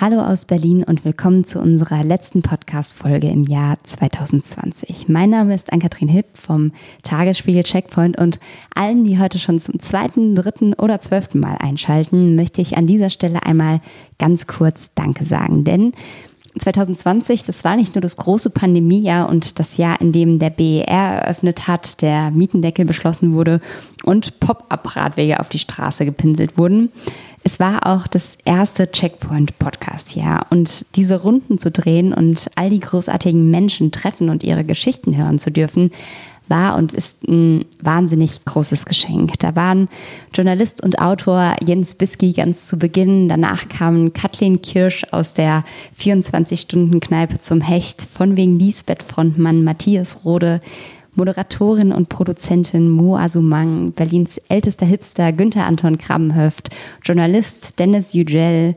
Hallo aus Berlin und willkommen zu unserer letzten Podcast-Folge im Jahr 2020. Mein Name ist Ann-Kathrin Hipp vom Tagesspiegel Checkpoint und allen, die heute schon zum zweiten, dritten oder zwölften Mal einschalten, möchte ich an dieser Stelle einmal ganz kurz Danke sagen. Denn 2020, das war nicht nur das große Pandemiejahr und das Jahr, in dem der BER eröffnet hat, der Mietendeckel beschlossen wurde und Pop-up-Radwege auf die Straße gepinselt wurden. Es war auch das erste Checkpoint-Podcast-Jahr und diese Runden zu drehen und all die großartigen Menschen treffen und ihre Geschichten hören zu dürfen, war und ist ein wahnsinnig großes Geschenk. Da waren Journalist und Autor Jens Bisky ganz zu Beginn. Danach kam Kathleen Kirsch aus der 24-Stunden-Kneipe zum Hecht, von wegen Lisbeth-Frontmann Matthias Rode, Moderatorin und Produzentin Mo Asumang, Berlins ältester Hipster Günther Anton Krabbenhöft, Journalist Dennis Yücel,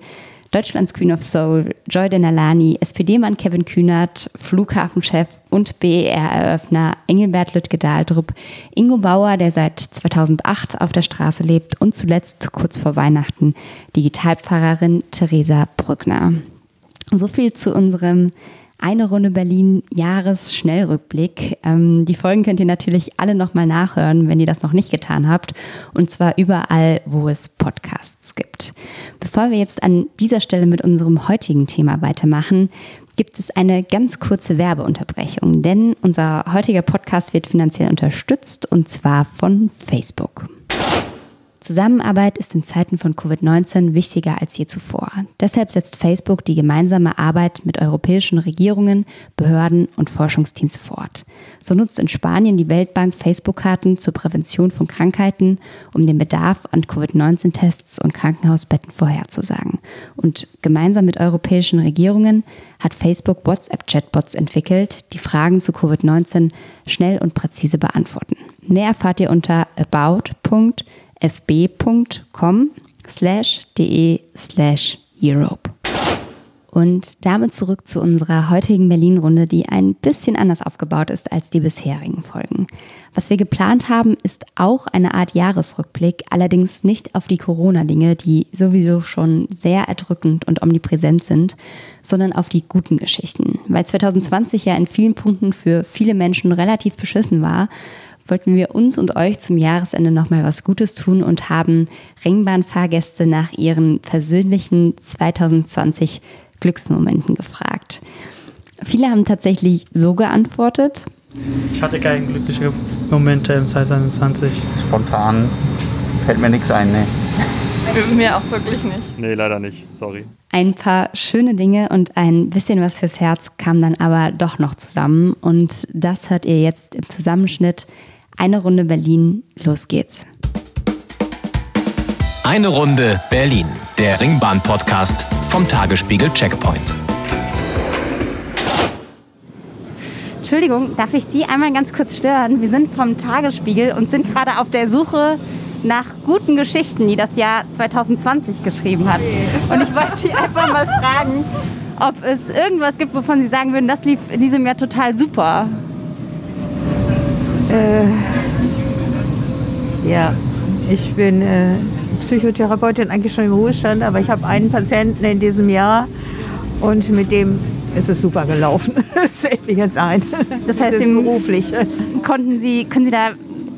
Deutschlands Queen of Soul, Joy Denalani, SPD-Mann Kevin Kühnert, Flughafenchef und BER-Eröffner Engelbert Lüttke-Dahldrup, Ingo Bauer, der seit 2008 auf der Straße lebt und zuletzt kurz vor Weihnachten Digitalpfarrerin Theresa Brückner. So viel zu unserem eine Runde Berlin Jahresschnellrückblick. Ähm, die Folgen könnt ihr natürlich alle nochmal nachhören, wenn ihr das noch nicht getan habt. Und zwar überall, wo es Podcasts gibt. Bevor wir jetzt an dieser Stelle mit unserem heutigen Thema weitermachen, gibt es eine ganz kurze Werbeunterbrechung, denn unser heutiger Podcast wird finanziell unterstützt und zwar von Facebook. Zusammenarbeit ist in Zeiten von Covid-19 wichtiger als je zuvor. Deshalb setzt Facebook die gemeinsame Arbeit mit europäischen Regierungen, Behörden und Forschungsteams fort. So nutzt in Spanien die Weltbank Facebook-Karten zur Prävention von Krankheiten, um den Bedarf an Covid-19-Tests und Krankenhausbetten vorherzusagen. Und gemeinsam mit europäischen Regierungen hat Facebook WhatsApp-Chatbots entwickelt, die Fragen zu Covid-19 schnell und präzise beantworten. Mehr erfahrt ihr unter about.com fb.com slash de slash Europe. Und damit zurück zu unserer heutigen Berlin-Runde, die ein bisschen anders aufgebaut ist als die bisherigen Folgen. Was wir geplant haben, ist auch eine Art Jahresrückblick, allerdings nicht auf die Corona-Dinge, die sowieso schon sehr erdrückend und omnipräsent sind, sondern auf die guten Geschichten. Weil 2020 ja in vielen Punkten für viele Menschen relativ beschissen war, wollten wir uns und euch zum Jahresende nochmal was Gutes tun und haben Ringbahnfahrgäste nach ihren persönlichen 2020 Glücksmomenten gefragt. Viele haben tatsächlich so geantwortet. Ich hatte keine glücklichen Momente im 2020. Spontan fällt mir nichts ein, ne. Mir auch wirklich nicht. Nee, leider nicht. Sorry. Ein paar schöne Dinge und ein bisschen was fürs Herz kam dann aber doch noch zusammen. Und das hört ihr jetzt im Zusammenschnitt eine Runde Berlin, los geht's. Eine Runde Berlin, der Ringbahn-Podcast vom Tagesspiegel Checkpoint. Entschuldigung, darf ich Sie einmal ganz kurz stören? Wir sind vom Tagesspiegel und sind gerade auf der Suche nach guten Geschichten, die das Jahr 2020 geschrieben hat. Und ich wollte Sie einfach mal fragen, ob es irgendwas gibt, wovon Sie sagen würden, das lief in diesem Jahr total super. Äh, ja, ich bin äh, Psychotherapeutin eigentlich schon im Ruhestand, aber ich habe einen Patienten in diesem Jahr und mit dem ist es super gelaufen. das fällt mir jetzt ein. Das heißt, beruflich. Konnten Sie, können Sie da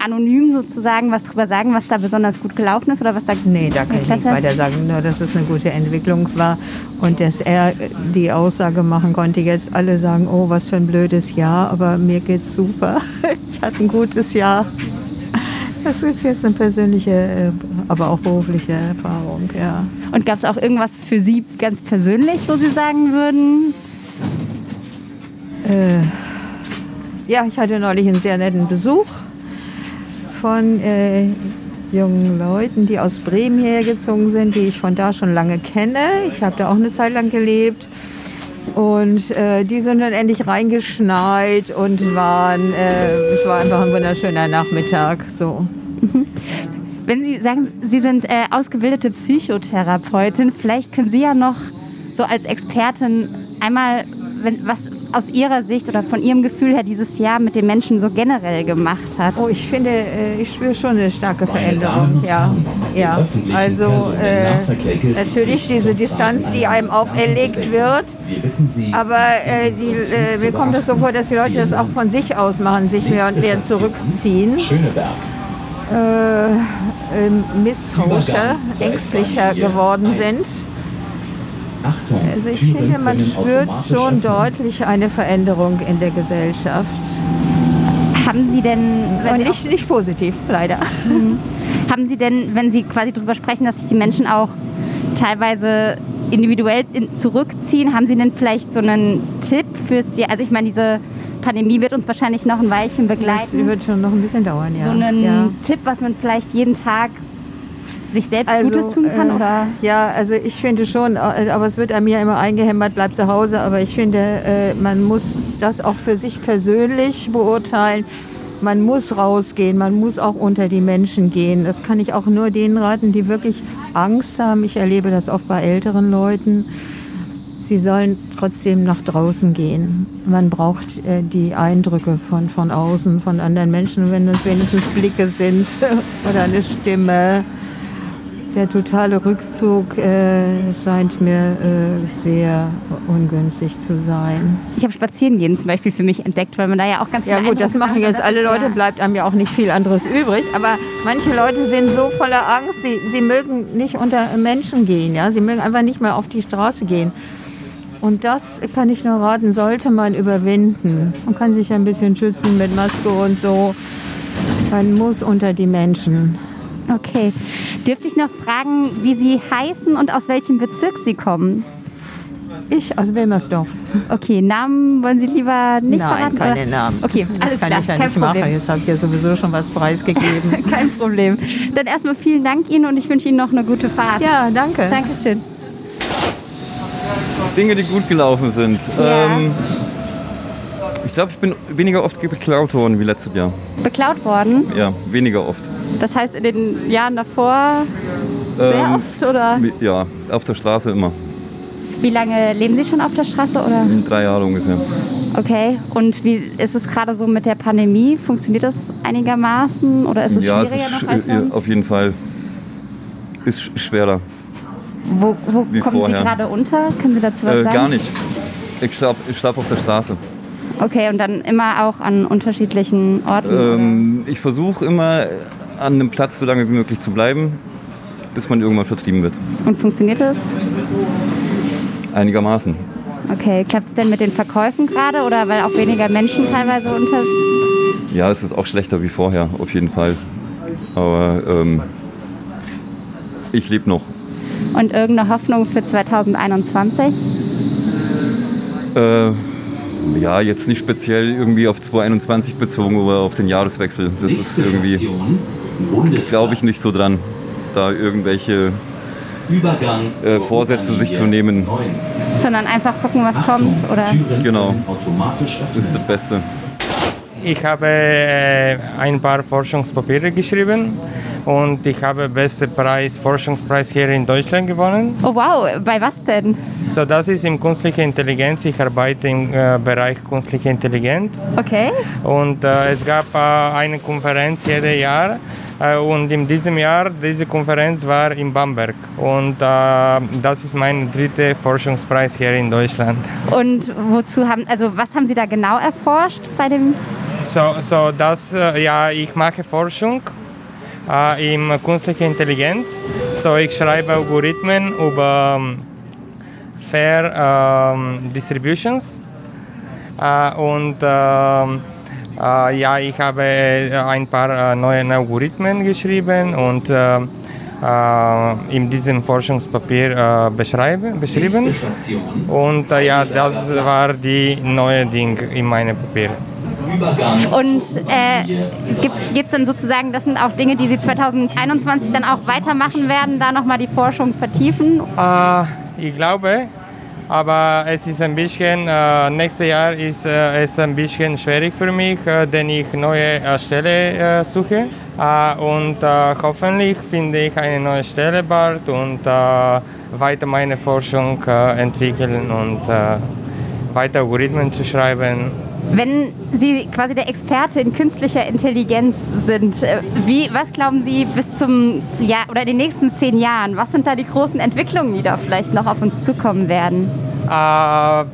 anonym sozusagen was drüber sagen, was da besonders gut gelaufen ist oder was da Nee, da kann ich nichts weiter sagen, nur dass es eine gute Entwicklung war und dass er die Aussage machen konnte, jetzt alle sagen, oh, was für ein blödes Jahr, aber mir geht's super. Ich hatte ein gutes Jahr. Das ist jetzt eine persönliche, äh, aber auch berufliche Erfahrung, ja. Und gab es auch irgendwas für Sie ganz persönlich, wo Sie sagen würden? Äh, ja, ich hatte neulich einen sehr netten Besuch von äh, jungen Leuten, die aus Bremen hergezogen sind, die ich von da schon lange kenne. Ich habe da auch eine Zeit lang gelebt. Und äh, die sind dann endlich reingeschneit und waren, äh, es war einfach ein wunderschöner Nachmittag. So. Wenn Sie sagen, Sie sind äh, ausgebildete Psychotherapeutin, vielleicht können Sie ja noch so als Expertin einmal, wenn, was aus Ihrer Sicht oder von Ihrem Gefühl her dieses Jahr mit den Menschen so generell gemacht hat? Oh, ich finde, äh, ich spüre schon eine starke Veränderung. Ja, ja. Also äh, natürlich diese Distanz, die einem auferlegt wird. Aber äh, die, äh, mir kommt es so vor, dass die Leute das auch von sich aus machen, sich mehr und mehr zurückziehen. Äh, ähm, misstrauischer, ängstlicher geworden sind. Also ich finde, man spürt schon deutlich eine Veränderung in der Gesellschaft. Haben Sie denn, wenn Und Sie nicht, nicht positiv, leider. Haben Sie denn, wenn Sie quasi darüber sprechen, dass sich die Menschen auch teilweise individuell in, zurückziehen, haben Sie denn vielleicht so einen Tipp fürs Jahr? Also ich meine, diese Pandemie wird uns wahrscheinlich noch ein Weilchen Das begleiten. wird schon noch ein bisschen dauern, ja. so einen ja. Tipp, was man vielleicht jeden Tag sich selbst Also, Gutes tun kann? äh, oder? Ja, also ich finde schon, äh, aber es wird einem ja immer eingehämmert, bleib zu Hause. Aber ich finde, äh, man muss das auch für sich persönlich beurteilen. Man muss rausgehen, man muss auch unter die Menschen gehen. Das kann ich auch nur denen raten, die wirklich Angst haben. Ich erlebe das oft bei älteren Leuten. Sie sollen trotzdem nach draußen gehen. Man braucht äh, die Eindrücke von, von außen, von anderen Menschen, wenn es wenigstens Blicke sind oder eine Stimme. Der totale Rückzug äh, scheint mir äh, sehr ungünstig zu sein. Ich habe Spazierengehen zum Beispiel für mich entdeckt, weil man da ja auch ganz Ja viele gut, das machen jetzt alle Leute, ja- bleibt einem ja auch nicht viel anderes übrig. Aber manche Leute sind so voller Angst, sie, sie mögen nicht unter Menschen gehen. Ja? Sie mögen einfach nicht mal auf die Straße gehen. Und das kann ich nur raten, sollte man überwinden. Man kann sich ein bisschen schützen mit Maske und so. Man muss unter die Menschen. Okay. Dürfte ich noch fragen, wie Sie heißen und aus welchem Bezirk Sie kommen? Ich aus Wilmersdorf. Okay, Namen wollen Sie lieber nicht Nein, verraten? keine oder? Namen. Okay, das alles kann klar, ich ja nicht Problem. machen. Jetzt habe ich ja sowieso schon was preisgegeben. Kein Problem. Dann erstmal vielen Dank Ihnen und ich wünsche Ihnen noch eine gute Fahrt. ja, danke. Dankeschön. Dinge, die gut gelaufen sind. Ja. Ähm, ich glaube, ich bin weniger oft beklaut worden wie letztes Jahr. Beklaut worden. Ja, weniger oft. Das heißt in den Jahren davor sehr Ähm, oft oder Ja, auf der Straße immer. wie lange leben Sie schon auf der Straße oder? Drei Jahre ungefähr. Okay. Und wie ist es gerade so mit der Pandemie? Funktioniert das einigermaßen oder ist es ja, es schwieriger ist noch als sonst? auf jeden Fall. Ist sch- schwerer. Wo, wo kommen vorher. Sie gerade unter? Können Sie dazu was Äh, sagen? gar nicht. Ich schlafe ich schlaf auf der Straße. Okay, und dann immer auch an unterschiedlichen Orten? Ähm, ich versuche immer an einem Platz so lange wie möglich zu bleiben, bis man irgendwann vertrieben wird. Und funktioniert das? Einigermaßen. Okay, klappt es denn mit den Verkäufen gerade oder weil auch weniger Menschen teilweise unter... Ja, es ist auch schlechter wie vorher, auf jeden Fall. Aber ähm, ich lebe noch. Und irgendeine Hoffnung für 2021? Äh, ja, jetzt nicht speziell irgendwie auf 2021 bezogen oder auf den Jahreswechsel. Das ist irgendwie, glaube ich, nicht so dran, da irgendwelche äh, Vorsätze sich zu nehmen. Sondern einfach gucken, was kommt, oder? Genau, das ist das Beste. Ich habe äh, ein paar Forschungspapiere geschrieben und ich habe beste Preis, Forschungspreis hier in Deutschland gewonnen. Oh wow, bei was denn? So, das ist in künstliche Intelligenz. Ich arbeite im äh, Bereich künstliche Intelligenz Okay. und äh, es gab äh, eine Konferenz jedes Jahr äh, und in diesem Jahr diese Konferenz war in Bamberg und äh, das ist mein dritter Forschungspreis hier in Deutschland. Und wozu haben, also was haben Sie da genau erforscht bei dem? So, so das, äh, ja, ich mache Forschung äh, in künstlicher Intelligenz. So, ich schreibe Algorithmen über ähm, Fair ähm, Distributions. Äh, und ähm, äh, ja, ich habe äh, ein paar äh, neue Algorithmen geschrieben und äh, in diesem Forschungspapier beschreiben, beschrieben. Und ja, das war die neue Ding in meinem Papier. Und äh, geht es dann sozusagen, das sind auch Dinge, die Sie 2021 dann auch weitermachen werden, da nochmal die Forschung vertiefen? Äh, ich glaube, aber es ist ein bisschen, äh, nächstes Jahr ist äh, es ein bisschen schwierig für mich, äh, denn ich neue äh, Stelle äh, suche. Äh, und äh, hoffentlich finde ich eine neue Stelle bald und äh, weiter meine Forschung äh, entwickeln und äh, weiter Algorithmen zu schreiben. Wenn Sie quasi der Experte in künstlicher Intelligenz sind, äh, wie, was glauben Sie bis zum Jahr oder in den nächsten zehn Jahren? Was sind da die großen Entwicklungen, die da vielleicht noch auf uns zukommen werden? Äh,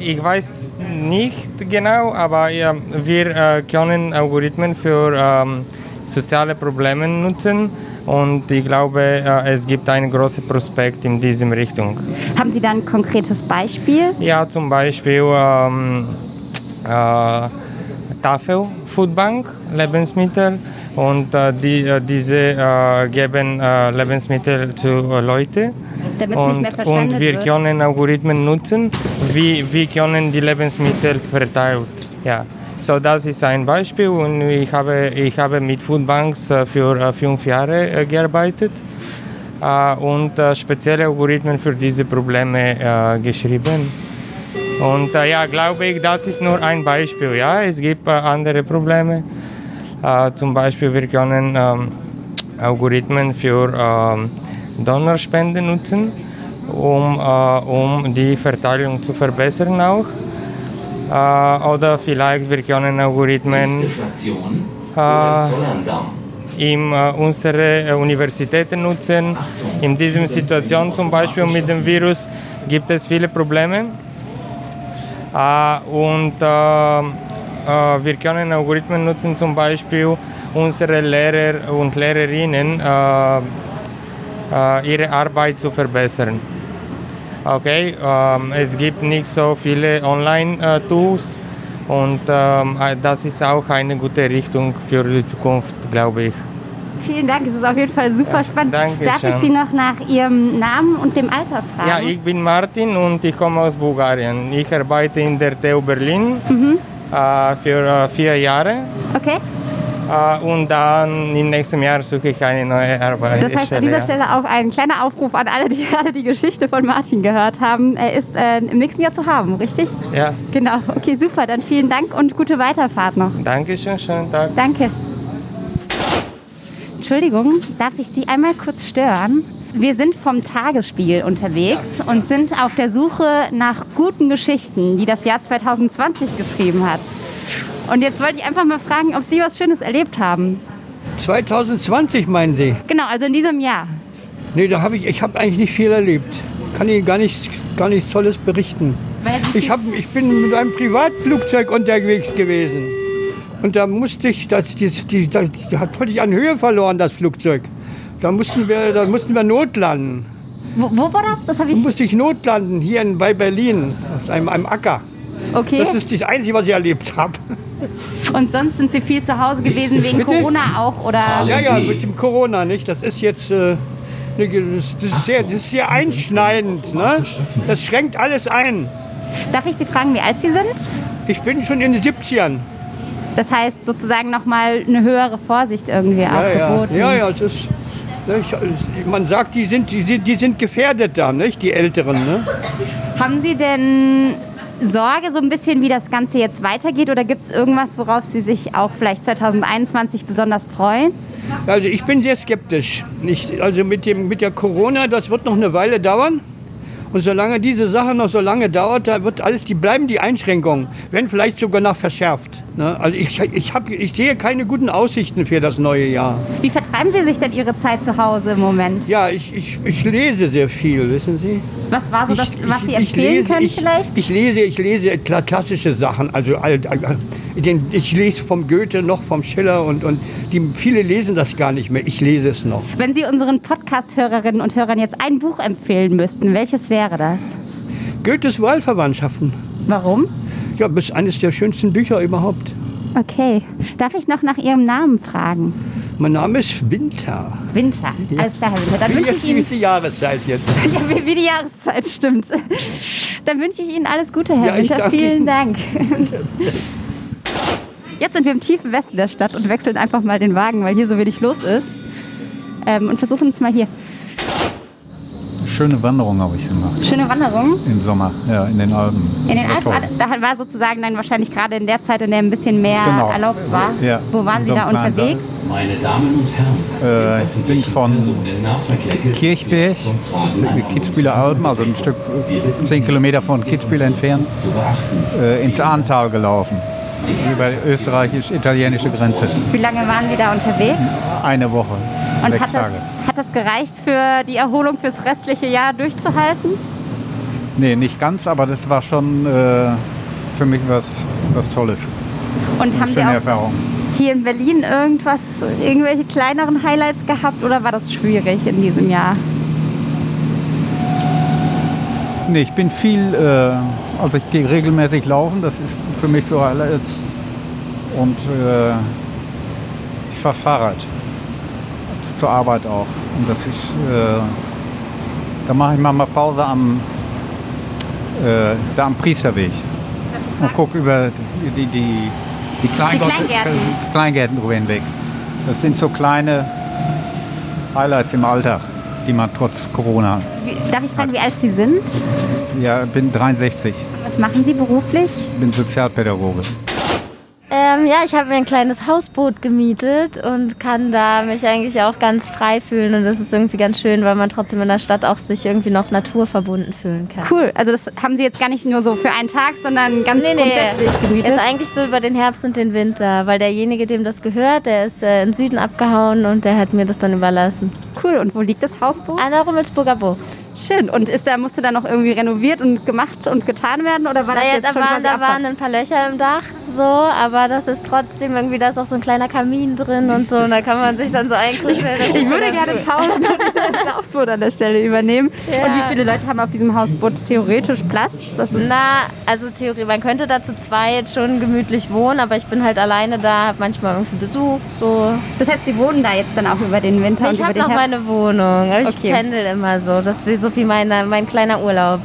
ich weiß nicht genau, aber ja, wir äh, können Algorithmen für ähm, soziale Probleme nutzen und ich glaube, äh, es gibt einen großen Prospekt in diese Richtung. Haben Sie da ein konkretes Beispiel? Ja, zum Beispiel ähm, äh, Tafel Foodbank Lebensmittel und äh, die, äh, diese äh, geben äh, Lebensmittel zu äh, nicht und, und wir wird. können Algorithmen nutzen, wie wir können die Lebensmittel verteilt. Ja. So, das ist ein Beispiel und ich habe, ich habe mit Foodbanks äh, für äh, fünf Jahre äh, gearbeitet äh, und äh, spezielle Algorithmen für diese Probleme äh, geschrieben. Und äh, ja, glaube ich, das ist nur ein Beispiel. Ja, es gibt äh, andere Probleme. Äh, zum Beispiel, wir können ähm, Algorithmen für ähm, Donnerspenden nutzen, um, äh, um die Verteilung zu verbessern auch. Äh, oder vielleicht wir können Algorithmen in äh, unsere äh, Universitäten nutzen. In dieser Situation zum Beispiel mit dem Virus gibt es viele Probleme. Und äh, äh, wir können Algorithmen nutzen, zum Beispiel unsere Lehrer und Lehrerinnen äh, ihre Arbeit zu verbessern. Okay, es gibt nicht so viele Online-Tools und das ist auch eine gute Richtung für die Zukunft, glaube ich. Vielen Dank, es ist auf jeden Fall super spannend. danke Darf ich. Sie noch nach Ihrem Namen und dem Alter fragen? Ja, ich bin Martin und ich komme aus Bulgarien. Ich arbeite in der TU Berlin äh, für äh, vier Jahre Okay, äh, und dann im nächsten Jahr suche ich eine neue Arbeit. das heißt an dieser Stelle auch ein kleiner Aufruf an alle, die gerade die Geschichte von Martin gehört haben. Er ist äh, im nächsten Jahr zu haben, richtig? Ja, Genau, okay, super. Dann vielen Dank und gute Weiterfahrt noch. danke schön, schönen Tag. Danke. Entschuldigung, darf ich Sie einmal kurz stören? Wir sind vom Tagesspiegel unterwegs und sind auf der Suche nach guten Geschichten, die das Jahr 2020 geschrieben hat. Und jetzt wollte ich einfach mal fragen, ob Sie was Schönes erlebt haben. 2020 meinen Sie? Genau, also in diesem Jahr. Nee, da habe ich, ich habe eigentlich nicht viel erlebt. Kann Ihnen gar nichts, gar nichts Tolles berichten. Ich, hab, ich bin mit einem Privatflugzeug unterwegs gewesen. Und da musste ich, das, die, die, das, die hat völlig an Höhe verloren, das Flugzeug. Da mussten wir, da mussten wir notlanden. wo, wo war das? Das habe Da ich. musste ich notlanden, hier in, bei Berlin, auf einem, einem Acker. Okay. Das ist das Einzige, was ich erlebt habe. Und sonst sind Sie viel zu Hause gewesen wegen Bitte? Corona auch, oder? Ja, ja, mit dem Corona, nicht? Das ist jetzt äh, ne, das, das ist sehr, das ist sehr einschneidend. Ne? Das schränkt alles ein. Darf ich Sie fragen, wie alt Sie sind? Ich bin schon in den 70ern. Das heißt sozusagen nochmal eine höhere Vorsicht irgendwie Ja, auch geboten. ja, ja, es ist, ne, ich, man sagt, die sind, die, sind, die sind gefährdet da, nicht? die Älteren. Ne? Haben Sie denn Sorge so ein bisschen, wie das Ganze jetzt weitergeht? Oder gibt es irgendwas, worauf Sie sich auch vielleicht 2021 besonders freuen? Also ich bin sehr skeptisch. Nicht, also mit, dem, mit der Corona, das wird noch eine Weile dauern. Und solange diese Sache noch so lange dauert, da wird alles, die bleiben die Einschränkungen, wenn vielleicht sogar noch verschärft. Ne? Also ich, ich, hab, ich sehe keine guten Aussichten für das neue Jahr. Wie vertreiben Sie sich denn Ihre Zeit zu Hause im Moment? Ja, ich, ich, ich lese sehr viel, wissen Sie. Was war so das, ich, was Sie empfehlen lese, können ich, vielleicht? Ich lese, ich lese kla- klassische Sachen, also alt, äh, den, ich lese vom Goethe noch vom Schiller und, und die, viele lesen das gar nicht mehr. Ich lese es noch. Wenn Sie unseren Podcast-Hörerinnen und Hörern jetzt ein Buch empfehlen müssten, welches wäre das? Goethes Wahlverwandtschaften. Warum? Ja, das ist eines der schönsten Bücher überhaupt. Okay. Darf ich noch nach Ihrem Namen fragen? Mein Name ist Winter. Winter. Alles klar, Herr Winter. Dann Wie wünsche ich Ihnen die Jahreszeit jetzt. Ja, wie, wie die Jahreszeit stimmt. Dann wünsche ich Ihnen alles Gute, Herr Ja, Winter. Vielen Ihnen. Dank. Jetzt sind wir im tiefen Westen der Stadt und wechseln einfach mal den Wagen, weil hier so wenig los ist. Ähm, und versuchen es mal hier. Schöne Wanderung habe ich gemacht. Schöne Wanderung. Im Sommer, ja, in den Alpen. In den Alpen, toll. da war sozusagen dann wahrscheinlich gerade in der Zeit, in der ein bisschen mehr Genau. erlaubt war. Ja, Wo waren in Sie so da unterwegs? Sa- Meine Damen und Herren, Äh, ich bin von Kirchberg, Kitzbüheler Alpen, also ein Stück, 10 Kilometer von Kitzbühel entfernt, äh, ins Ahrntal gelaufen. Über die österreichisch-italienische Grenze. Wie lange waren Sie da unterwegs? Eine Woche. Und sechs hat das, Tage. hat das gereicht für die Erholung fürs restliche Jahr durchzuhalten? Nee, nicht ganz, aber das war schon äh, für mich was, was Tolles. Und Eine haben Sie schöne auch Erfahrung. hier in Berlin irgendwas, irgendwelche kleineren Highlights gehabt oder war das schwierig in diesem Jahr? Nee, ich bin viel, äh, also ich gehe regelmäßig laufen, das ist für mich so alles. Und äh, ich fahre Fahrrad. Zur Arbeit auch. Und das ist, äh, da mache ich manchmal Pause am, äh, da am Priesterweg. Und gucke über die, die, die, Kleingott- Kleingärten. Kleingärten drüber hinweg. Das sind so kleine Highlights im Alltag, die man trotz Corona. Wie, darf ich fragen, wie alt Sie sind? Ja, bin 63. Was machen Sie beruflich? bin Sozialpädagoge. Ähm, ja, ich habe mir ein kleines Hausboot gemietet und kann da mich eigentlich auch ganz frei fühlen und das ist irgendwie ganz schön, weil man trotzdem in der Stadt auch sich irgendwie noch naturverbunden fühlen kann. Cool, also das haben Sie jetzt gar nicht nur so für einen Tag, sondern ganz Nee, nee, grundsätzlich gemietet. ist eigentlich so über den Herbst und den Winter, weil derjenige, dem das gehört, der ist äh, in den Süden abgehauen und der hat mir das dann überlassen. Cool, und wo liegt das Hausboot? An der Rummelsburger Bucht. Schön, und ist da, musste da noch irgendwie renoviert und gemacht und getan werden oder war das Naja, jetzt da, schon waren, da waren ein paar Löcher im Dach, so, aber das ist trotzdem irgendwie, da ist auch so ein kleiner Kamin drin und so, und da kann man sich dann so einkuscheln. Ich schon würde gerne tauschen und das Hausboot an der Stelle übernehmen. Ja. Und wie viele Leute haben auf diesem Hausboot theoretisch Platz? Na, also Theorie, man könnte da zu zweit schon gemütlich wohnen, aber ich bin halt alleine da, habe manchmal irgendwie Besuch, so. das heißt, Sie wohnen da jetzt dann auch über den Winter Ich habe noch Herbst? meine Wohnung, aber ich Okay. pendel immer so. Das ist so wie meine, mein kleiner Urlaub.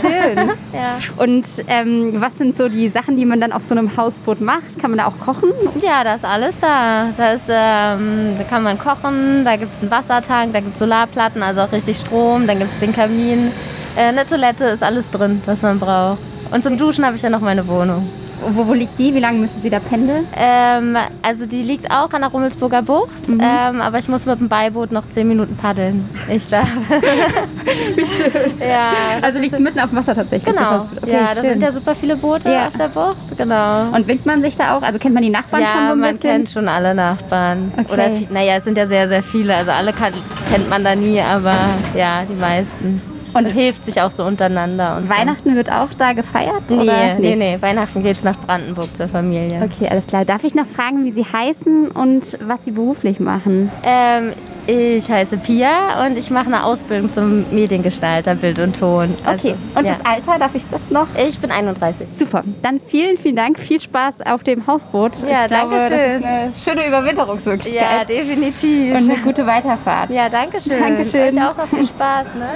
Schön. Ja. Und ähm, was sind so die Sachen, die man dann auf so einem Hausboot macht? Kann man da auch kochen? Ja, da ist alles da. Da, ist, ähm, da kann man kochen, da gibt es einen Wassertank, da gibt es Solarplatten, also auch richtig Strom, dann gibt es den Kamin. Äh, eine Toilette ist alles drin, was man braucht. Und zum Duschen habe ich ja noch meine Wohnung. Wo, wo liegt die? Wie lange müssen Sie da pendeln? Ähm, also die liegt auch an der Rummelsburger Bucht, Mhm. ähm, aber ich muss mit dem Beiboot noch 10 Minuten paddeln. Ich darf. Wie schön. Ja, Also liegt es mitten auf dem Wasser tatsächlich? das Genau. Hausboot? Okay, ja, da schön. sind ja super viele Boote Ja. auf der Bucht. Genau. Und winkt man sich da auch? Also kennt man die Nachbarn ja, schon so ein man bisschen? kennt schon alle Nachbarn. Okay. Oder naja, es sind ja sehr, sehr viele. Also alle kann, kennt man da nie, aber ja, die meisten. Und, hilft sich auch so untereinander. Und Weihnachten wird auch da gefeiert? So. Nee, oder? nee, nee, Weihnachten geht's nach Brandenburg zur Familie. Okay, alles klar. Darf ich noch fragen, wie Sie heißen und was Sie beruflich machen? Ähm, ich heiße Pia und ich mache eine Ausbildung zum Mediengestalter, Bild und Ton. Also, Okay, und ja. das Alter, darf ich das noch? Ich bin 31. Super. Dann vielen, vielen Dank. Viel Spaß auf dem Hausboot. Ja, ich glaube, danke schön. Das ist eine schöne Überwinterungsmöglichkeit. Ja, definitiv. Und eine gute Weiterfahrt. Ja, danke schön. Dankeschön. Euch auch noch viel Spaß, ne?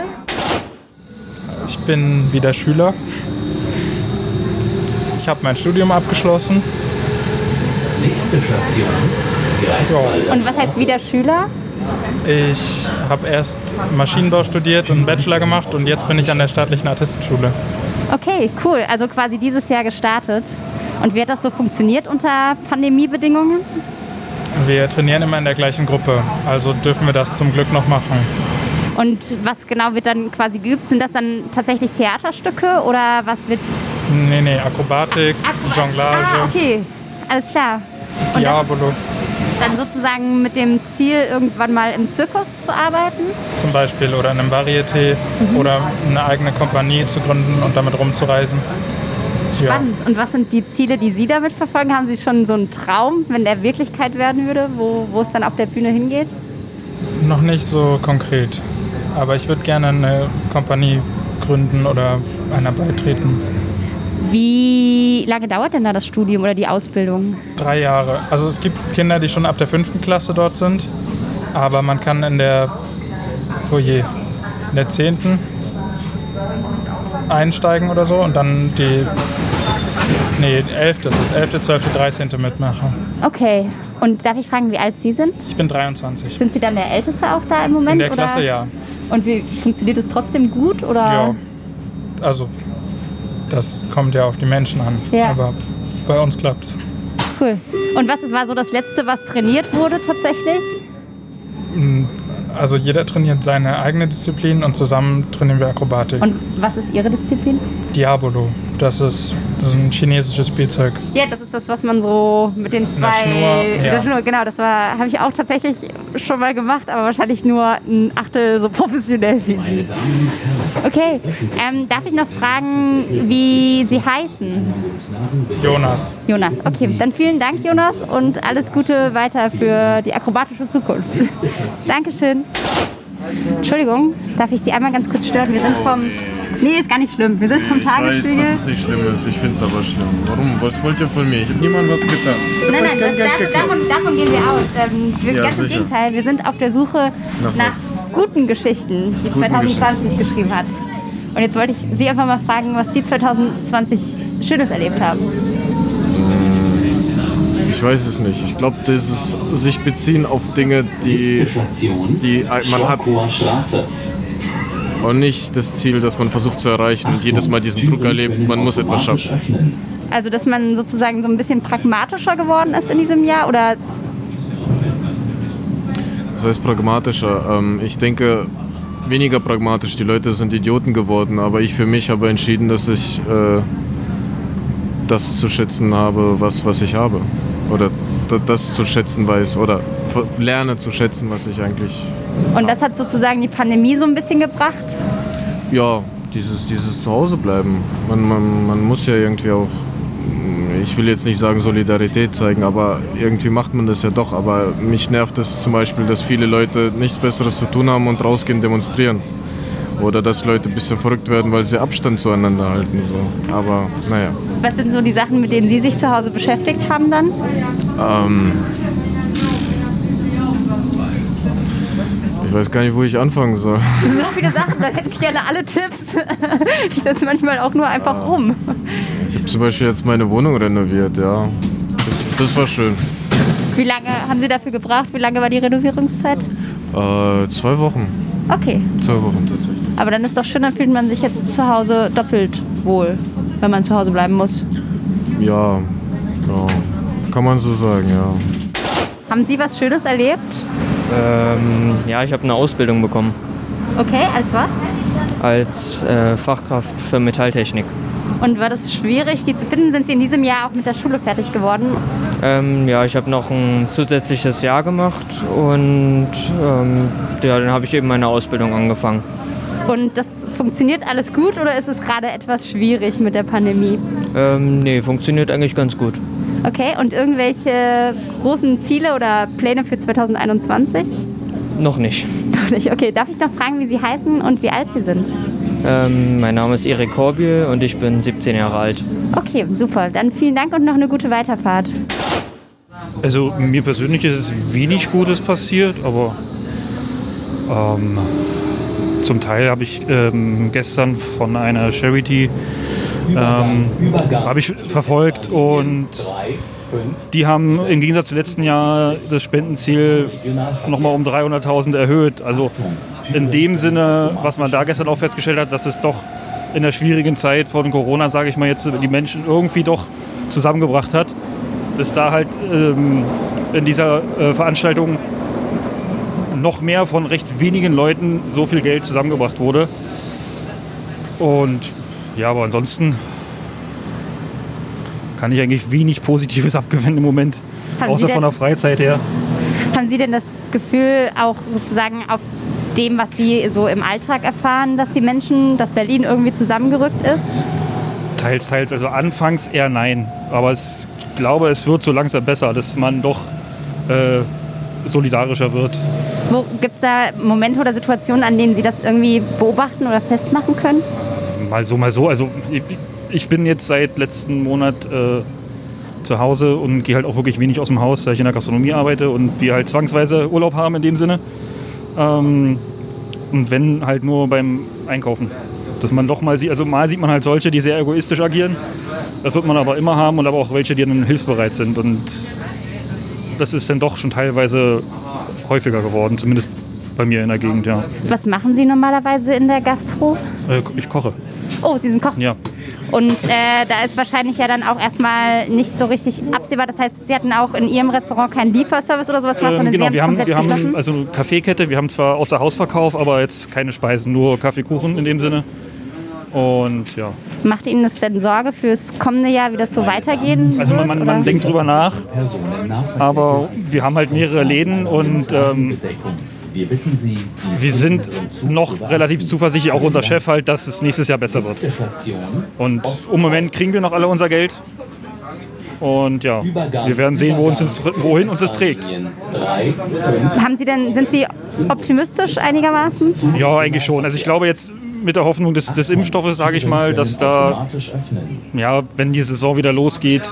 Ich bin wieder Schüler. Ich habe mein Studium abgeschlossen. Nächste Station. Greifswalder Und was heißt wieder Schüler? Ich habe erst Maschinenbau studiert und einen Bachelor gemacht und jetzt bin ich an der staatlichen Artistenschule. Okay, cool. Also quasi dieses Jahr gestartet. Und wie hat das so funktioniert unter Pandemiebedingungen? Wir trainieren immer in der gleichen Gruppe, also dürfen wir das zum Glück noch machen. Und was genau wird dann quasi geübt? Sind das dann tatsächlich Theaterstücke oder was wird. Nee, nee, Akrobatik, Jonglage, Ah, okay. Alles klar. Und Diabolo dann sozusagen mit dem Ziel, irgendwann mal im Zirkus zu arbeiten? zum Beispiel oder in einem Varieté oder eine eigene Kompanie zu gründen und damit rumzureisen. Ja. Spannend. Und was sind die Ziele, die Sie damit verfolgen? Haben Sie schon so einen Traum, wenn der Wirklichkeit werden würde, wo, wo es dann auf der Bühne hingeht? Noch nicht so konkret, aber ich würde gerne eine Kompanie gründen oder einer beitreten. Wie lange dauert denn da das Studium oder die Ausbildung? Drei Jahre. Also es gibt Kinder, die schon ab der fünften Klasse dort sind, aber man kann in der, oh je, in der zehnten einsteigen oder so und dann die, nee, elfte, das ist elfte, zwölfte, dreizehnte mitmachen. Okay. Und darf ich fragen, wie alt Sie sind? Ich bin 23. Sind Sie dann der Älteste auch da im Moment? In der oder? Klasse ja. Und wie funktioniert es trotzdem gut? Oder? Ja. Also, das kommt ja auf die Menschen an. Ja. Aber bei uns klappt's. Cool. Und was war so das Letzte, was trainiert wurde tatsächlich? Mm, Also jeder trainiert seine eigene Disziplin und zusammen trainieren wir Akrobatik. Und was ist Ihre Disziplin? Diabolo, das ist, das ist ein chinesisches Spielzeug. Ja, das ist das, was man so mit den zwei. der Schnur, ja. der Schnur, genau, das war, habe ich auch tatsächlich schon mal gemacht, aber wahrscheinlich nur ein Achtel so professionell wie Sie. Okay, ähm, darf ich noch fragen, wie Sie heißen? Jonas. Jonas. Okay, dann vielen Dank, Jonas, und alles Gute weiter für die akrobatische Zukunft. Dankeschön. Entschuldigung, darf ich Sie einmal ganz kurz stören? Wir sind vom. Nee, ist gar nicht schlimm. Wir sind vom Ich weiß, Tagesspiegel. dass es nicht schlimm ist. Ich finde es aber schlimm. Warum? Was wollt ihr von mir? Ich habe niemandem was getan. Ich Nein, nein, das, Geld davon, davon, davon gehen wir aus. Ähm, wir, Ja, ganz im sicher. Gegenteil, wir sind auf der Suche Nach nach, was? guten Geschichten, die Guten 2020 geschrieben hat. Und jetzt wollte ich Sie einfach mal fragen, was Sie 2020 Schönes erlebt haben. Ich weiß es nicht. Ich glaube, das ist sich beziehen auf Dinge, die, die man hat. Und nicht das Ziel, das man versucht zu erreichen und jedes Mal diesen Druck erlebt, man muss etwas schaffen. Also, dass man sozusagen so ein bisschen pragmatischer geworden ist in diesem Jahr oder Das heißt pragmatischer. Ähm, ich denke, weniger pragmatisch. Die Leute sind Idioten geworden, aber ich für mich habe entschieden, dass ich äh, das zu schätzen habe, was, was ich habe. Oder das zu schätzen weiß oder lerne zu schätzen, was ich eigentlich. Und das hat sozusagen die Pandemie so ein bisschen gebracht. Ja, dieses, dieses Zuhause bleiben. Man, man, man muss ja irgendwie auch. Ich will jetzt nicht sagen Solidarität zeigen, aber irgendwie macht man das ja doch. Aber mich nervt es zum Beispiel, dass viele Leute nichts Besseres zu tun haben und rausgehen demonstrieren. Oder dass Leute ein bisschen verrückt werden, weil sie Abstand zueinander halten. So. Aber naja. Was sind so die Sachen, mit denen Sie sich zu Hause beschäftigt haben dann? Ähm, ich weiß gar nicht, wo ich anfangen soll. So viele Sachen, da hätte ich gerne alle Tipps. Ich setze manchmal auch nur einfach rum. Ich habe zum Beispiel jetzt meine Wohnung renoviert, ja. Das, das war schön. Wie lange haben Sie dafür gebraucht? Wie lange war die Renovierungszeit? Äh, zwei Wochen. Okay, Zwei Wochen tatsächlich. aber dann ist doch schön, dann fühlt man sich jetzt zu Hause doppelt wohl, wenn man zu Hause bleiben muss. Ja, ja. Kann man so sagen, ja. Haben Sie was Schönes erlebt? Ähm, ja, ich habe eine Ausbildung bekommen Okay, als was? als äh, Fachkraft für Metalltechnik. Und war das schwierig, die zu finden? Sind Sie in diesem Jahr auch mit der Schule fertig geworden? Ähm, ja, ich habe noch ein zusätzliches Jahr gemacht und ähm, ja, dann habe ich eben meine Ausbildung angefangen. Und das funktioniert alles gut oder ist es gerade etwas schwierig mit der Pandemie? Ähm, nee, funktioniert eigentlich ganz gut. Okay, und irgendwelche großen Ziele oder Pläne für 2021? Noch nicht. Noch nicht. Okay, darf ich noch fragen, wie Sie heißen und wie alt Sie sind? Ähm, mein Name ist Erik Korbiel und ich bin 17 Jahre alt. Okay, super. Dann vielen Dank und noch eine gute Weiterfahrt. Also mir persönlich ist es wenig Gutes passiert, aber ähm, zum Teil habe ich ähm, gestern von einer Charity ähm, habe ich verfolgt und die haben im Gegensatz zum letzten Jahr das Spendenziel nochmal um 300.000 erhöht. Also in dem Sinne, was man da gestern auch festgestellt hat, dass es doch in der schwierigen Zeit von Corona, sage ich mal jetzt, die Menschen irgendwie doch zusammengebracht hat, dass da halt ähm, in dieser äh, Veranstaltung noch mehr von recht wenigen Leuten so viel Geld zusammengebracht wurde. Und ja, aber ansonsten kann ich eigentlich wenig Positives abgewinnen im Moment, Haben außer Sie von denn- der Freizeit her. Haben Sie denn das Gefühl, auch sozusagen auf dem, was Sie so im Alltag erfahren, dass die Menschen, dass Berlin irgendwie zusammengerückt ist? Teils, teils. Also anfangs eher nein. Aber es, ich glaube, es wird so langsam besser, dass man doch äh, solidarischer wird. Wo gibt es da Momente oder Situationen, an denen Sie das irgendwie beobachten oder festmachen können? Mal so, mal so. Also ich, bin jetzt seit letzten Monat äh, zu Hause und gehe halt auch wirklich wenig aus dem Haus, da ich in der Gastronomie arbeite und wir halt zwangsweise Urlaub haben in dem Sinne. Ähm, und wenn halt nur beim Einkaufen. Dass man doch mal sieht, also mal sieht man halt solche, die sehr egoistisch agieren. Das wird man aber immer haben und aber auch welche, die dann hilfsbereit sind. Und das ist dann doch schon teilweise häufiger geworden, zumindest bei mir in der Gegend, ja. Was machen Sie normalerweise in der Gastro? Äh, Ich koche. Oh, Sie sind Koch. Ja. Und äh, da ist wahrscheinlich ja dann auch erstmal nicht so richtig absehbar. Das heißt, Sie hatten auch in Ihrem Restaurant keinen Lieferservice oder sowas Ähm, sondern genau, wir haben, wir haben also eine Kaffeekette, wir haben zwar außer Hausverkauf, aber jetzt keine Speisen, nur Kaffeekuchen in dem Sinne. Und ja, Macht Ihnen das denn Sorge fürs kommende Jahr, wie das so weitergehen also man, man, man denkt drüber nach, aber wir haben halt mehrere Läden und ähm, wir sind noch relativ zuversichtlich, auch unser Chef halt, dass es nächstes Jahr besser wird. Und im Moment kriegen wir noch alle unser Geld. Und ja, wir werden sehen, wo uns das, wohin uns das trägt. Haben Sie denn, sind Sie optimistisch einigermaßen? Ja, eigentlich schon. Also ich glaube jetzt mit der Hoffnung des, des Impfstoffes, sage ich mal, dass da, ja, wenn die Saison wieder losgeht,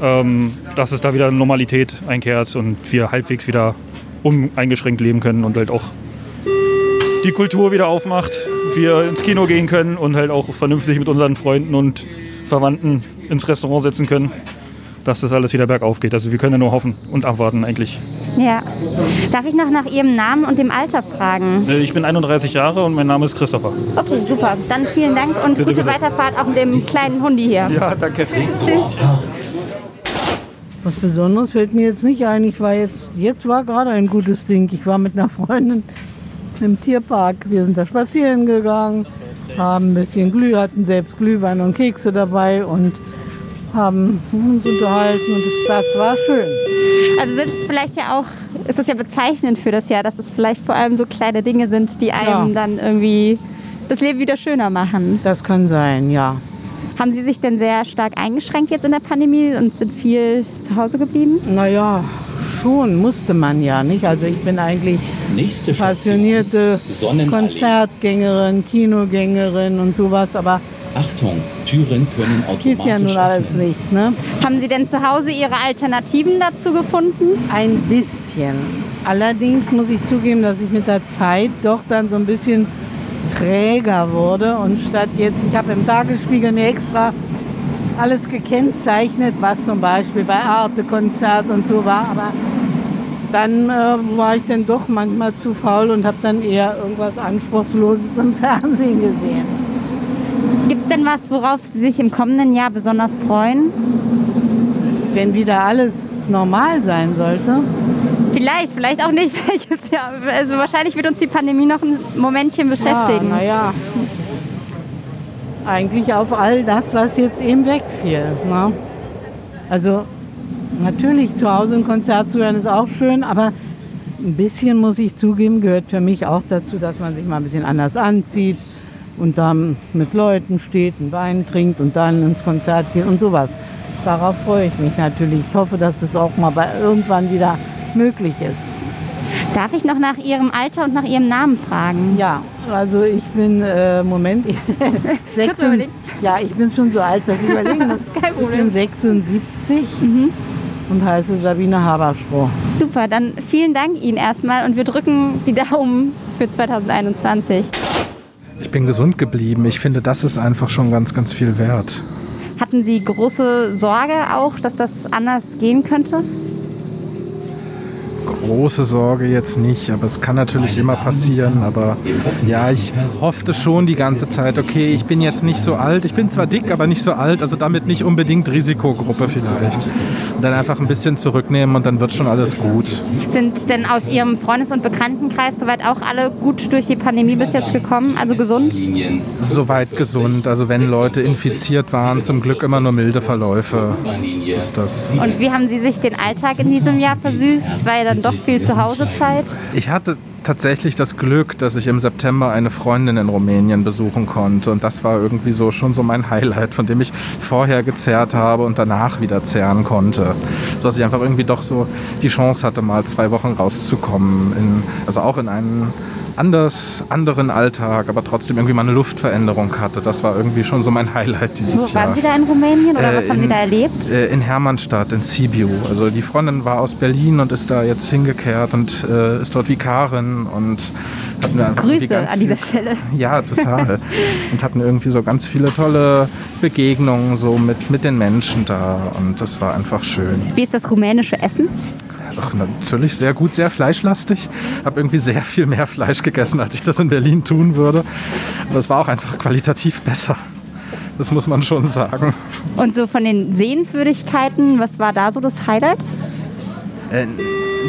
ähm, dass es da wieder Normalität einkehrt und wir halbwegs wieder uneingeschränkt leben können und halt auch die Kultur wieder aufmacht, wir ins Kino gehen können und halt auch vernünftig mit unseren Freunden und Verwandten ins Restaurant sitzen können, dass das alles wieder bergauf geht. Also wir können ja nur hoffen und abwarten eigentlich. Ja. Darf ich noch nach Ihrem Namen und dem Alter fragen? Äh, Ich bin 31 Jahre und mein Name ist Christopher. Okay, super. Dann vielen Dank und Bitte, gute bitte. Weiterfahrt auch mit dem kleinen Hundi hier. Ja, danke. Tschüss. Was Besonderes fällt mir jetzt nicht ein. Ich war jetzt, jetzt war gerade ein gutes Ding. Ich war mit einer Freundin im Tierpark. Wir sind da spazieren gegangen, haben ein bisschen Glüh, hatten selbst Glühwein und Kekse dabei und haben uns unterhalten und das, das war schön. Also sind es vielleicht ja auch, ist es ja bezeichnend für das Jahr, dass es vielleicht vor allem so kleine Dinge sind, die einem Ja. dann irgendwie das Leben wieder schöner machen. Das kann sein, ja. Haben Sie sich denn sehr stark eingeschränkt jetzt in der Pandemie und sind viel zu Hause geblieben? Naja, schon musste man ja, nicht? Also ich bin eigentlich Nächste Station, passionierte. Konzertgängerin, Kinogängerin und sowas, aber Achtung, Türen können automatisch geht ja nun alles öffnen. nicht, ne? Haben Sie denn zu Hause Ihre Alternativen dazu gefunden? Ein bisschen. Allerdings muss ich zugeben, dass ich mit der Zeit doch dann so ein bisschen träger wurde und statt jetzt, ich habe im Tagesspiegel mir extra alles gekennzeichnet, was zum Beispiel bei Arte-Konzert und so war, aber dann äh, war ich dann doch manchmal zu faul und habe dann eher irgendwas Anspruchsloses im Fernsehen gesehen. Gibt es denn was, worauf Sie sich im kommenden Jahr besonders freuen? Wenn wieder alles normal sein sollte. Vielleicht, vielleicht auch nicht. Also wahrscheinlich wird uns die Pandemie noch ein Momentchen beschäftigen. Ja, naja. Eigentlich auf all das, was jetzt eben wegfiel. Ne? Also natürlich zu Hause ein Konzert zu hören ist auch schön, aber ein bisschen muss ich zugeben, gehört für mich auch dazu, dass man sich mal ein bisschen anders anzieht und dann mit Leuten steht, einen Wein trinkt und dann ins Konzert geht und sowas. Darauf freue ich mich natürlich. Ich hoffe, dass es auch mal bei irgendwann wieder möglich ist. Darf ich noch nach Ihrem Alter und nach Ihrem Namen fragen? Ja, also ich bin, äh, Moment, ich, sechs, überlegen. ja, ich bin schon so alt, dass ich überlegen muss. Kein Ich bin 76 und heiße Sabine Haberstroh. Super, dann vielen Dank Ihnen erstmal und wir drücken die Daumen für 2021. Ich bin gesund geblieben. Ich finde, das ist einfach schon ganz, ganz viel wert. Hatten Sie große Sorge auch, dass das anders gehen könnte? Große Sorge jetzt nicht, aber es kann natürlich immer passieren. Aber ja, ich hoffte schon die ganze Zeit, okay, ich bin jetzt nicht so alt. Ich bin zwar dick, aber nicht so alt, also damit nicht unbedingt Risikogruppe vielleicht. Dann einfach ein bisschen zurücknehmen und dann wird schon alles gut. Sind denn aus Ihrem Freundes- und Bekanntenkreis soweit auch alle gut durch die Pandemie bis jetzt gekommen? Also gesund? Soweit gesund. Also wenn Leute infiziert waren, zum Glück immer nur milde Verläufe. Ist das. Und wie haben Sie sich den Alltag in diesem Jahr versüßt? Es war ja dann doch viel Zuhausezeit. Ich hatte tatsächlich das Glück, dass ich im September eine Freundin in Rumänien besuchen konnte. Und das war irgendwie so schon so mein Highlight, von dem ich vorher gezerrt habe und danach wieder zehren konnte. So dass ich einfach irgendwie doch so die Chance hatte, mal zwei Wochen rauszukommen. In, also auch in einen anders, anderen Alltag, aber trotzdem irgendwie mal eine Luftveränderung hatte. Das war irgendwie schon so mein Highlight dieses Wo, Jahr. waren Sie da in Rumänien oder Äh, was haben Sie in- da erlebt? Äh, In Hermannstadt, in Sibiu. Also die Freundin war aus Berlin und ist da jetzt hingekehrt und äh, ist dort Vikarin und hat mir einfach Grüße an dieser viel- Stelle. Ja, total. und hatten irgendwie so ganz viele tolle Begegnungen so mit, mit den Menschen da und das war einfach schön. Wie ist das rumänische Essen? Ach, natürlich sehr gut, sehr fleischlastig. Habe irgendwie sehr viel mehr Fleisch gegessen, als ich das in Berlin tun würde. Aber es war auch einfach qualitativ besser. Das muss man schon sagen. Und so von den Sehenswürdigkeiten, was war da so das Highlight? Äh,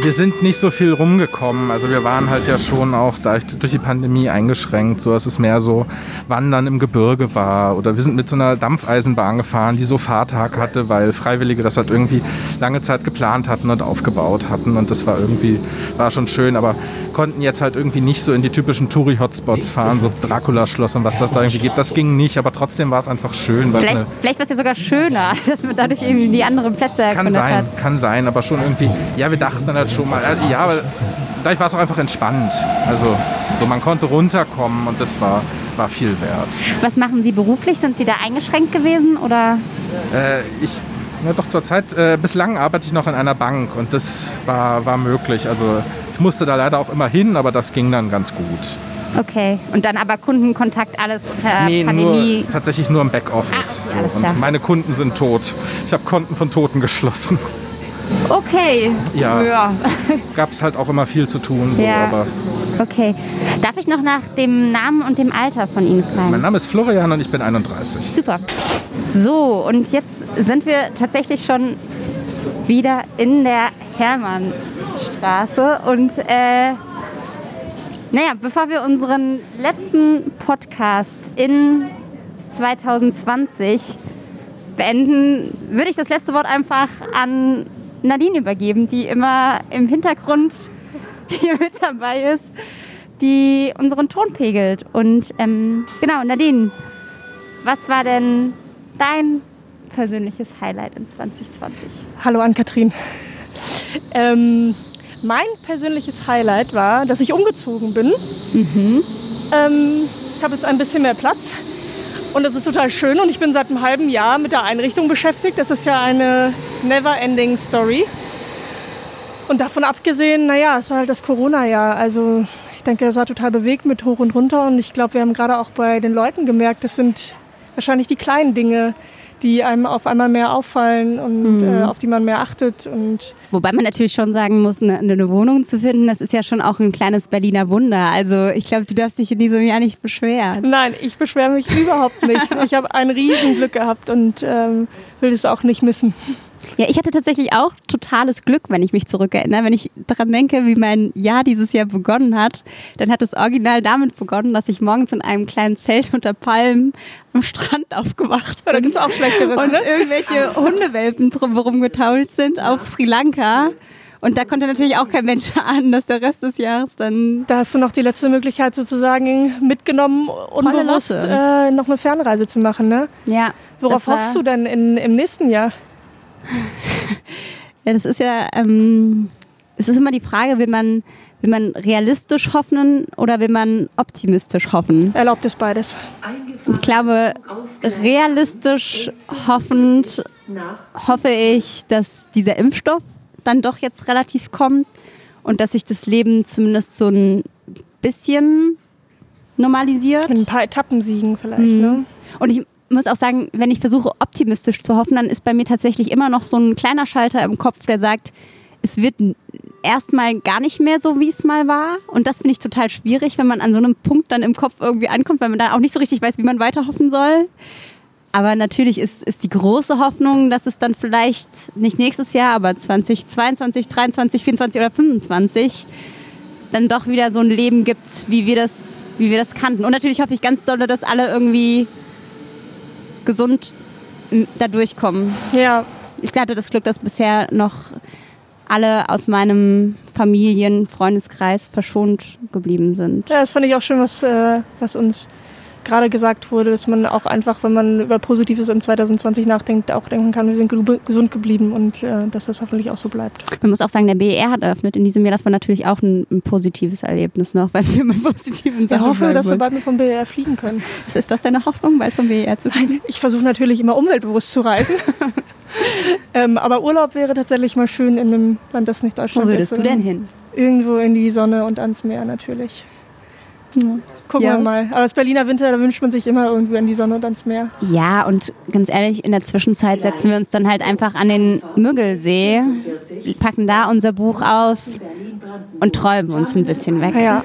wir sind nicht so viel rumgekommen. Also wir waren halt ja schon auch durch, die Pandemie eingeschränkt, so dass es mehr so Wandern im Gebirge war. Oder wir sind mit so einer Dampfeisenbahn gefahren, die so Fahrtag hatte, weil Freiwillige das halt irgendwie lange Zeit geplant hatten und aufgebaut hatten. Und das war irgendwie, war schon schön, aber konnten jetzt halt irgendwie nicht so in die typischen Touri-Hotspots fahren, so Dracula-Schloss und was das da irgendwie gibt. Das ging nicht, aber trotzdem war es einfach schön. Vielleicht, vielleicht war es ja sogar schöner, dass man dadurch irgendwie die anderen Plätze kann sein, hat. kann sein, aber schon irgendwie, ja, wir dachten dann halt schon mal, also, ja, aber vielleicht war es auch einfach entspannt. Also, so man konnte runterkommen und das war, war viel wert. Was machen Sie beruflich? Sind Sie da eingeschränkt gewesen oder? Äh, ich, ja doch zur Zeit, äh, bislang arbeite ich noch in einer Bank und das war, war möglich. Also, ich musste da leider auch immer hin, aber das ging dann ganz gut. Okay. Und dann aber Kundenkontakt alles unter Nee, Pandemie. nur, tatsächlich nur im Backoffice. Ah, so. alles klar. Und meine Kunden sind tot. Ich habe Konten von Toten geschlossen. Okay. Ja. ja. Gab es halt auch immer viel zu tun. So, Ja. aber Okay. Darf ich noch nach dem Namen und dem Alter von Ihnen fragen? mein Name ist Florian und ich bin 31. Super. So, und jetzt sind wir tatsächlich schon wieder in der Hermannstraße. Und äh, naja, bevor wir unseren letzten Podcast in 2020 beenden, würde ich das letzte Wort einfach an Nadine übergeben, die immer im Hintergrund hier mit dabei ist, die unseren Ton pegelt. Und ähm, genau, Nadine, was war denn dein persönliches Highlight in 2020? Hallo Ann-Kathrin. Ähm, mein persönliches Highlight war, dass ich umgezogen bin. Ähm, ich habe jetzt ein bisschen mehr Platz und das ist total schön und ich bin seit einem halben Jahr mit der Einrichtung beschäftigt. Das ist ja eine never-ending Story. Und davon abgesehen, naja, es war halt das Corona-Jahr. Also ich denke, das war total bewegt mit hoch und runter und ich glaube, wir haben gerade auch bei den Leuten gemerkt, das sind wahrscheinlich die kleinen Dinge, die einem auf einmal mehr auffallen und Mhm. äh, auf die man mehr achtet. Und Wobei man natürlich schon sagen muss, eine, eine Wohnung zu finden, das ist ja schon auch ein kleines Berliner Wunder. Also ich glaube, du darfst dich in diesem Jahr nicht beschweren. Nein, ich beschwere mich überhaupt nicht. Ich habe ein Riesenglück gehabt und ähm, will es auch nicht missen. Ja, ich hatte tatsächlich auch totales Glück, wenn ich mich zurückerinnere. Wenn ich daran denke, wie mein Jahr dieses Jahr begonnen hat, dann hat es original damit begonnen, dass ich morgens in einem kleinen Zelt unter Palmen am Strand aufgewacht bin. da gibt's auch Schlechteres, Und ne? irgendwelche Hundewelpen drumherum getault sind auf Sri Lanka. Und da konnte natürlich auch kein Mensch ahnen, dass der Rest des Jahres dann... Da hast du noch die letzte Möglichkeit sozusagen mitgenommen, unbewusst äh, noch eine Fernreise zu machen. Ne? Ja. Worauf hoffst du denn in, im nächsten Jahr? Ja, das ist ja, ähm, es ist immer die Frage, will man, will man realistisch hoffen oder will man optimistisch hoffen? Erlaubt es beides. Ich glaube, realistisch hoffend hoffe ich, dass dieser Impfstoff dann doch jetzt relativ kommt und dass sich das Leben zumindest so ein bisschen normalisiert. Mit ein paar Etappensiegen vielleicht. Mhm. Ne? Und ich muss auch sagen, wenn ich versuche, optimistisch zu hoffen, dann ist bei mir tatsächlich immer noch so ein kleiner Schalter im Kopf, der sagt, es wird erstmal gar nicht mehr so, wie es mal war. Und das finde ich total schwierig, wenn man an so einem Punkt dann im Kopf irgendwie ankommt, weil man dann auch nicht so richtig weiß, wie man weiter hoffen soll. Aber natürlich ist, ist die große Hoffnung, dass es dann vielleicht nicht nächstes Jahr, aber 2022, 23, 24 oder 25 dann doch wieder so ein Leben gibt, wie wir das, wie wir das kannten. Und natürlich hoffe ich ganz doll, dass alle irgendwie gesund da durchkommen. Ja. Ich hatte das Glück, dass bisher noch alle aus meinem Familien-, Freundeskreis verschont geblieben sind. Ja, das fand ich auch schön, was, äh, was uns gerade gesagt wurde, dass man auch einfach, wenn man über Positives in 2020 nachdenkt, auch denken kann, wir sind ge- gesund geblieben und äh, dass das hoffentlich auch so bleibt. Man muss auch sagen, der BER hat eröffnet in diesem Jahr. Das war natürlich auch ein, ein positives Erlebnis noch, weil wir mit positiven Ich Sachen hoffe, bleiben dass wir bald mit vom BER fliegen können. Ist das deine Hoffnung, bald vom BER zu fliegen? Ich versuche natürlich immer umweltbewusst zu reisen. ähm, aber Urlaub wäre tatsächlich mal schön in einem Land, das nicht Deutschland Wo würdest ist. du denn hin? Irgendwo in die Sonne und ans Meer natürlich. Gucken Ja. wir mal. Aber das Berliner Winter, da wünscht man sich immer irgendwie an die Sonne und ans Meer. Ja, und ganz ehrlich, in der Zwischenzeit setzen wir uns dann halt einfach an den Müggelsee, packen da unser Buch aus und träumen uns ein bisschen weg. Ja,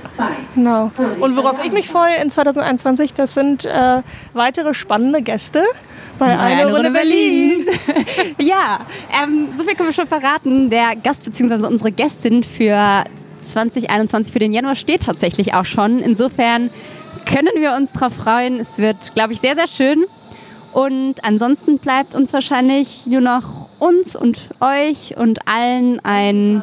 genau. Und worauf ich mich freue in 2021, das sind äh, weitere spannende Gäste bei einer Runde Berlin. ja, ähm, so viel können wir schon verraten. Der Gast bzw. unsere Gästin für 2021 für den Januar steht tatsächlich auch schon. Insofern können wir uns darauf freuen. Es wird, glaube ich, sehr, sehr schön. Und ansonsten bleibt uns wahrscheinlich nur noch uns und euch und allen einen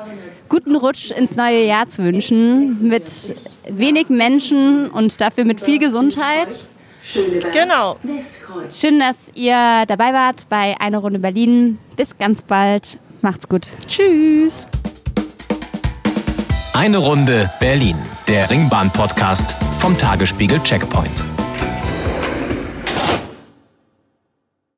guten Rutsch ins neue Jahr zu wünschen. Mit wenig Menschen und dafür mit viel Gesundheit. Genau. Schön, dass ihr dabei wart bei Eine Runde Berlin. Bis ganz bald. Macht's gut. Tschüss. Eine Runde Berlin, der Ringbahn-Podcast vom Tagesspiegel Checkpoint.